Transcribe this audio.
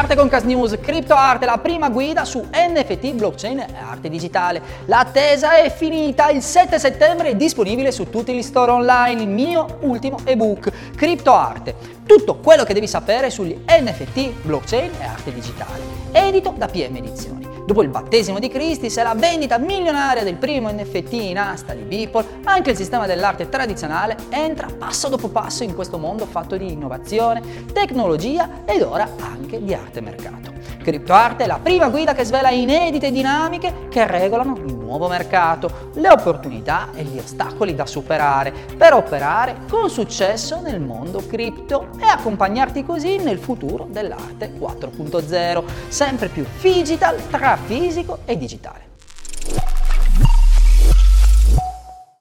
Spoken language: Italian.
Arte Concast News, CryptoArt, la prima guida su NFT, blockchain e arte digitale. L'attesa è finita, il 7 settembre è disponibile su tutti gli store online, il mio ultimo ebook, CryptoArt. Tutto quello che devi sapere sugli NFT, blockchain e arte digitale. Edito da PM Edizioni. Dopo il battesimo di Christie's e la vendita milionaria del primo NFT in asta di Beeple, anche il sistema dell'arte tradizionale entra passo dopo passo in questo mondo fatto di innovazione, tecnologia ed ora anche di arte mercato. CryptoArt è la prima guida che svela inedite dinamiche che regolano il nuovo mercato, le opportunità e gli ostacoli da superare per operare con successo nel mondo cripto e accompagnarti così nel futuro dell'arte 4.0, sempre più digital tra fisico e digitale.